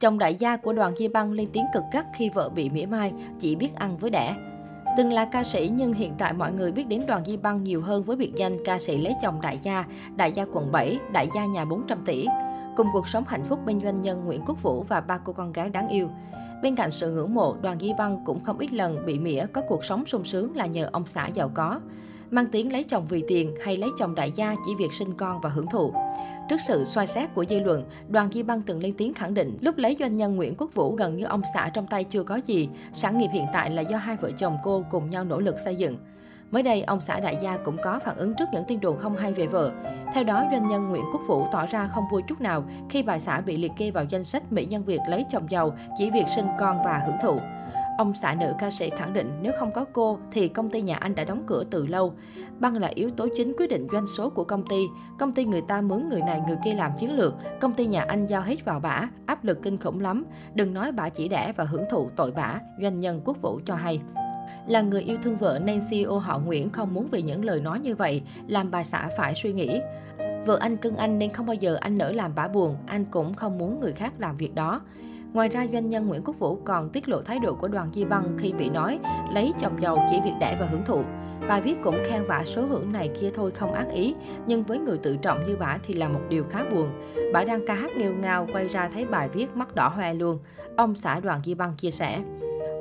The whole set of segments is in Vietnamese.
Chồng đại gia của đoàn Di Băng lên tiếng cực gắt khi vợ bị mỉa mai, chỉ biết ăn với đẻ. Từng là ca sĩ nhưng hiện tại mọi người biết đến đoàn Di Băng nhiều hơn với biệt danh ca sĩ lấy chồng đại gia, đại gia quận 7, đại gia nhà 400 tỷ. Cùng cuộc sống hạnh phúc bên doanh nhân Nguyễn Quốc Vũ và ba cô con gái đáng yêu. Bên cạnh sự ngưỡng mộ, đoàn Di Băng cũng không ít lần bị mỉa có cuộc sống sung sướng là nhờ ông xã giàu có. Mang tiếng lấy chồng vì tiền hay lấy chồng đại gia chỉ việc sinh con và hưởng thụ. Trước sự soi xét của dư luận, đoàn Di Băng từng lên tiếng khẳng định lúc lấy doanh nhân Nguyễn Quốc Vũ gần như ông xã trong tay chưa có gì, sản nghiệp hiện tại là do hai vợ chồng cô cùng nhau nỗ lực xây dựng. Mới đây, ông xã đại gia cũng có phản ứng trước những tin đồn không hay về vợ. Theo đó, doanh nhân Nguyễn Quốc Vũ tỏ ra không vui chút nào khi bà xã bị liệt kê vào danh sách mỹ nhân Việt lấy chồng giàu chỉ việc sinh con và hưởng thụ. Ông xã nữ ca sĩ khẳng định nếu không có cô thì công ty nhà anh đã đóng cửa từ lâu. Băng là yếu tố chính quyết định doanh số của công ty. Công ty người ta mướn người này người kia làm chiến lược. Công ty nhà anh giao hết vào bả, áp lực kinh khủng lắm. Đừng nói bả chỉ đẻ và hưởng thụ tội bả, doanh nhân quốc vũ cho hay. Là người yêu thương vợ nên CEO họ Nguyễn không muốn vì những lời nói như vậy làm bà xã phải suy nghĩ. Vợ anh cưng anh nên không bao giờ anh nỡ làm bả buồn, anh cũng không muốn người khác làm việc đó. Ngoài ra, doanh nhân Nguyễn Quốc Vũ còn tiết lộ thái độ của đoàn Di Băng khi bị nói lấy chồng giàu chỉ việc đẻ và hưởng thụ. Bài viết cũng khen bả số hưởng này kia thôi không ác ý, nhưng với người tự trọng như bả thì là một điều khá buồn. Bả đang ca hát nghêu ngao quay ra thấy bài viết mắt đỏ hoe luôn. Ông xã đoàn Di Băng chia sẻ.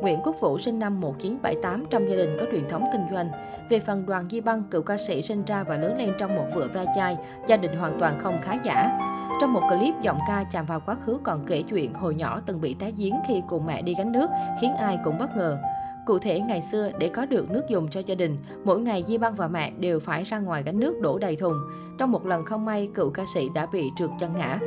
Nguyễn Quốc Vũ sinh năm 1978 trong gia đình có truyền thống kinh doanh. Về phần đoàn Di Băng, cựu ca sĩ sinh ra và lớn lên trong một vựa ve chai, gia đình hoàn toàn không khá giả. Trong một clip, giọng ca chạm vào quá khứ còn kể chuyện hồi nhỏ từng bị té giếng khi cùng mẹ đi gánh nước, khiến ai cũng bất ngờ. Cụ thể, ngày xưa, để có được nước dùng cho gia đình, mỗi ngày Di Băng và mẹ đều phải ra ngoài gánh nước đổ đầy thùng. Trong một lần không may, cựu ca sĩ đã bị trượt chân ngã.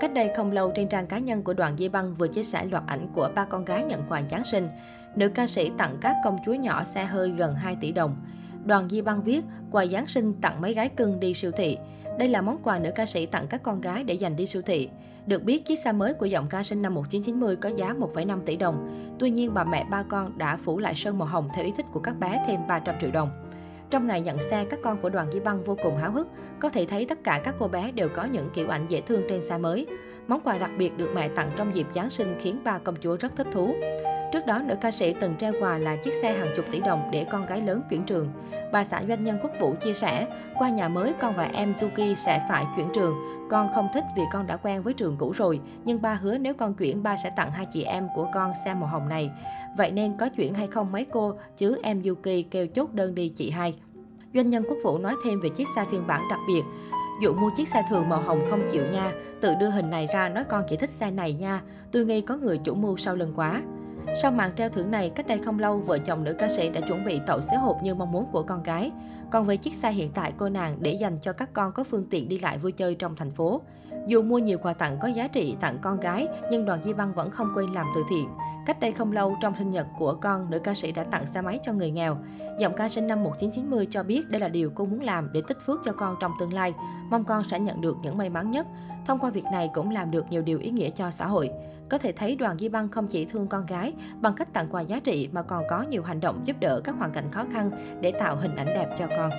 Cách đây không lâu, trên trang cá nhân của đoàn Di Băng vừa chia sẻ loạt ảnh của ba con gái nhận quà Giáng sinh. Nữ ca sĩ tặng các công chúa nhỏ xe hơi gần 2 tỷ đồng. Đoàn Di Băng viết, quà Giáng sinh tặng mấy gái cưng đi siêu thị. Đây là món quà nữ ca sĩ tặng các con gái để dành đi siêu thị. Được biết, chiếc xe mới của giọng ca sinh năm 1990 có giá 1,5 tỷ đồng. Tuy nhiên, bà mẹ ba con đã phủ lại sơn màu hồng theo ý thích của các bé thêm 300 triệu đồng. Trong ngày nhận xe, các con của đoàn Di Băng vô cùng háo hức. Có thể thấy tất cả các cô bé đều có những kiểu ảnh dễ thương trên xe mới. Món quà đặc biệt được mẹ tặng trong dịp Giáng sinh khiến ba công chúa rất thích thú. Trước đó, nữ ca sĩ từng treo quà là chiếc xe hàng chục tỷ đồng để con gái lớn chuyển trường. Bà xã doanh nhân Quốc Vũ chia sẻ, qua nhà mới con và em Zuki sẽ phải chuyển trường. Con không thích vì con đã quen với trường cũ rồi, nhưng ba hứa nếu con chuyển ba sẽ tặng hai chị em của con xe màu hồng này. Vậy nên có chuyển hay không mấy cô, chứ em Yuki kêu chốt đơn đi chị hai. Doanh nhân Quốc Vũ nói thêm về chiếc xe phiên bản đặc biệt. Dụ mua chiếc xe thường màu hồng không chịu nha, tự đưa hình này ra nói con chỉ thích xe này nha, tôi nghi có người chủ mưu sau lưng quá. Sau màn treo thưởng này, cách đây không lâu, vợ chồng nữ ca sĩ đã chuẩn bị tậu xế hộp như mong muốn của con gái. Còn về chiếc xe hiện tại cô nàng để dành cho các con có phương tiện đi lại vui chơi trong thành phố. Dù mua nhiều quà tặng có giá trị tặng con gái, nhưng đoàn Di Băng vẫn không quên làm từ thiện. Cách đây không lâu, trong sinh nhật của con, nữ ca sĩ đã tặng xe máy cho người nghèo. Giọng ca sinh năm 1990 cho biết đây là điều cô muốn làm để tích phước cho con trong tương lai. Mong con sẽ nhận được những may mắn nhất. Thông qua việc này cũng làm được nhiều điều ý nghĩa cho xã hội. Có thể thấy đoàn Di Băng không chỉ thương con gái bằng cách tặng quà giá trị mà còn có nhiều hành động giúp đỡ các hoàn cảnh khó khăn để tạo hình ảnh đẹp cho con.